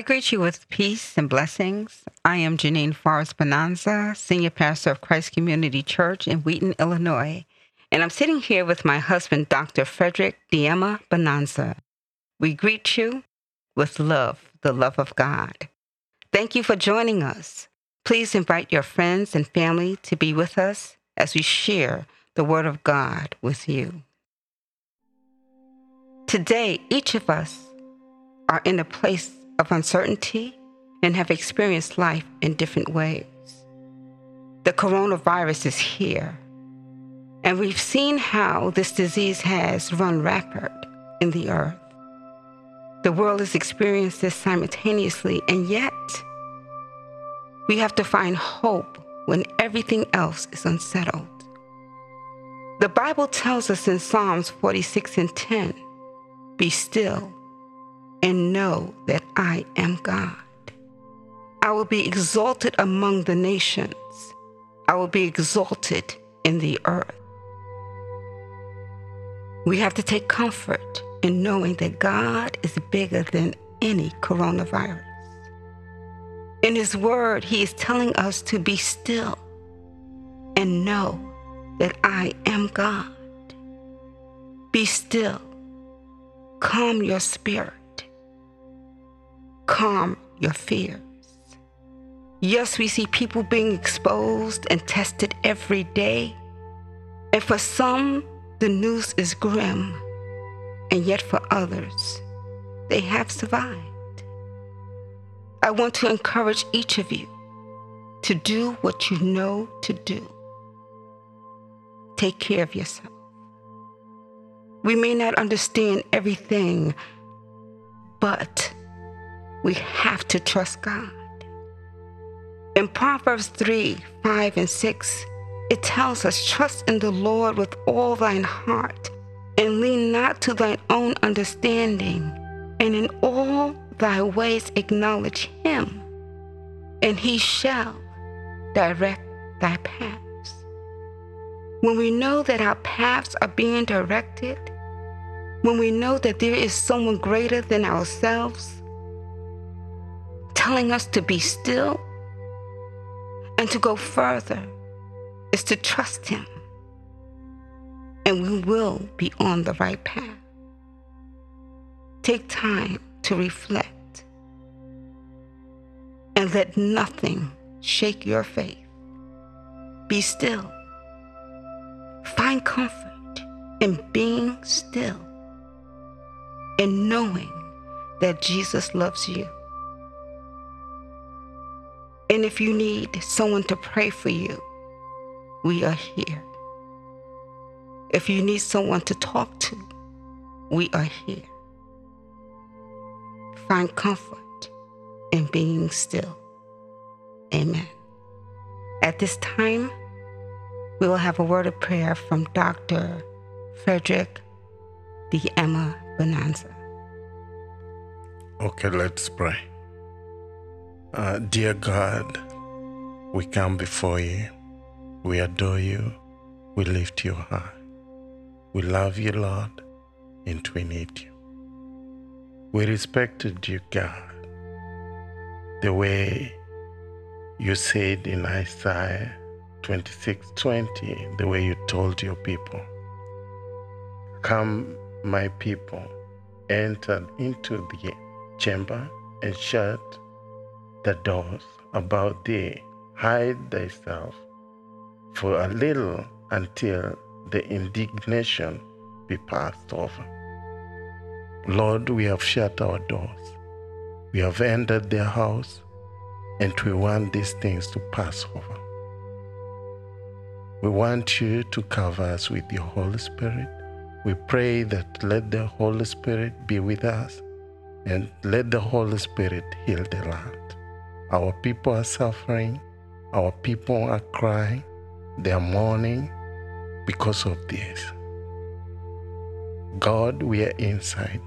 I greet you with peace and blessings. I am Janine Forrest Bonanza, Senior Pastor of Christ Community Church in Wheaton, Illinois, and I'm sitting here with my husband, Dr. Frederick Diema Bonanza. We greet you with love, the love of God. Thank you for joining us. Please invite your friends and family to be with us as we share the Word of God with you. Today, each of us are in a place of uncertainty and have experienced life in different ways. The coronavirus is here, and we've seen how this disease has run rapid in the earth. The world has experienced this simultaneously, and yet we have to find hope when everything else is unsettled. The Bible tells us in Psalms 46 and 10 Be still and know that I am God. I will be exalted among the nations. I will be exalted in the earth. We have to take comfort in knowing that God is bigger than any coronavirus. In His Word, He is telling us to be still and know that I am God. Be still. Calm your spirit calm your fears. Yes, we see people being exposed and tested every day. And for some, the news is grim. And yet for others, they have survived. I want to encourage each of you to do what you know to do. Take care of yourself. We may not understand everything, but we have to trust God. In Proverbs 3 5 and 6, it tells us, Trust in the Lord with all thine heart, and lean not to thine own understanding, and in all thy ways acknowledge him, and he shall direct thy paths. When we know that our paths are being directed, when we know that there is someone greater than ourselves, telling us to be still and to go further is to trust Him. And we will be on the right path. Take time to reflect and let nothing shake your faith. Be still. Find comfort in being still and knowing that Jesus loves you. And if you need someone to pray for you, we are here. If you need someone to talk to, we are here. Find comfort in being still. Amen. At this time, we will have a word of prayer from Dr. Frederick D. Emma Bonanza. Okay, let's pray. Uh, dear God, we come before you. We adore you. We lift you high. We love you, Lord, and we need you. We respected you, God, the way you said in Isaiah 26 20, the way you told your people, Come, my people, enter into the chamber and shut the doors about thee, hide thyself for a little until the indignation be passed over. Lord, we have shut our doors. We have entered their house, and we want these things to pass over. We want you to cover us with your Holy Spirit. We pray that let the Holy Spirit be with us and let the Holy Spirit heal the land. Our people are suffering. Our people are crying. They are mourning because of this. God, we are inside.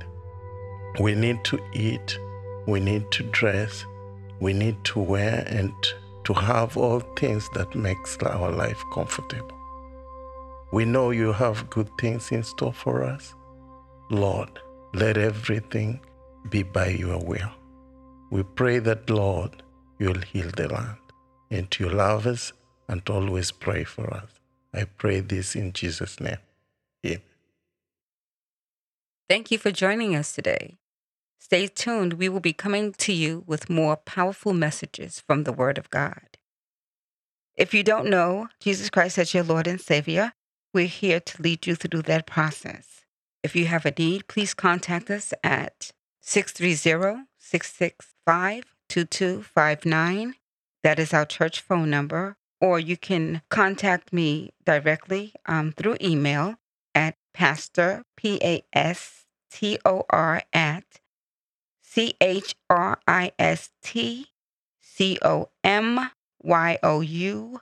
We need to eat. We need to dress. We need to wear and to have all things that makes our life comfortable. We know you have good things in store for us. Lord, let everything be by your will. We pray that, Lord, you'll heal the land and you love us and always pray for us. I pray this in Jesus' name. Amen. Thank you for joining us today. Stay tuned. We will be coming to you with more powerful messages from the Word of God. If you don't know Jesus Christ as your Lord and Savior, we're here to lead you through that process. If you have a need, please contact us at 630 665 2259. That is our church phone number. Or you can contact me directly um, through email at pastor, P A S T O R, at C H R I S T C O M Y O U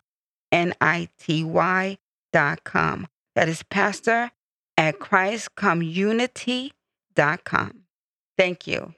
N I T Y dot com. That is pastor at christcommunity.com. Thank you.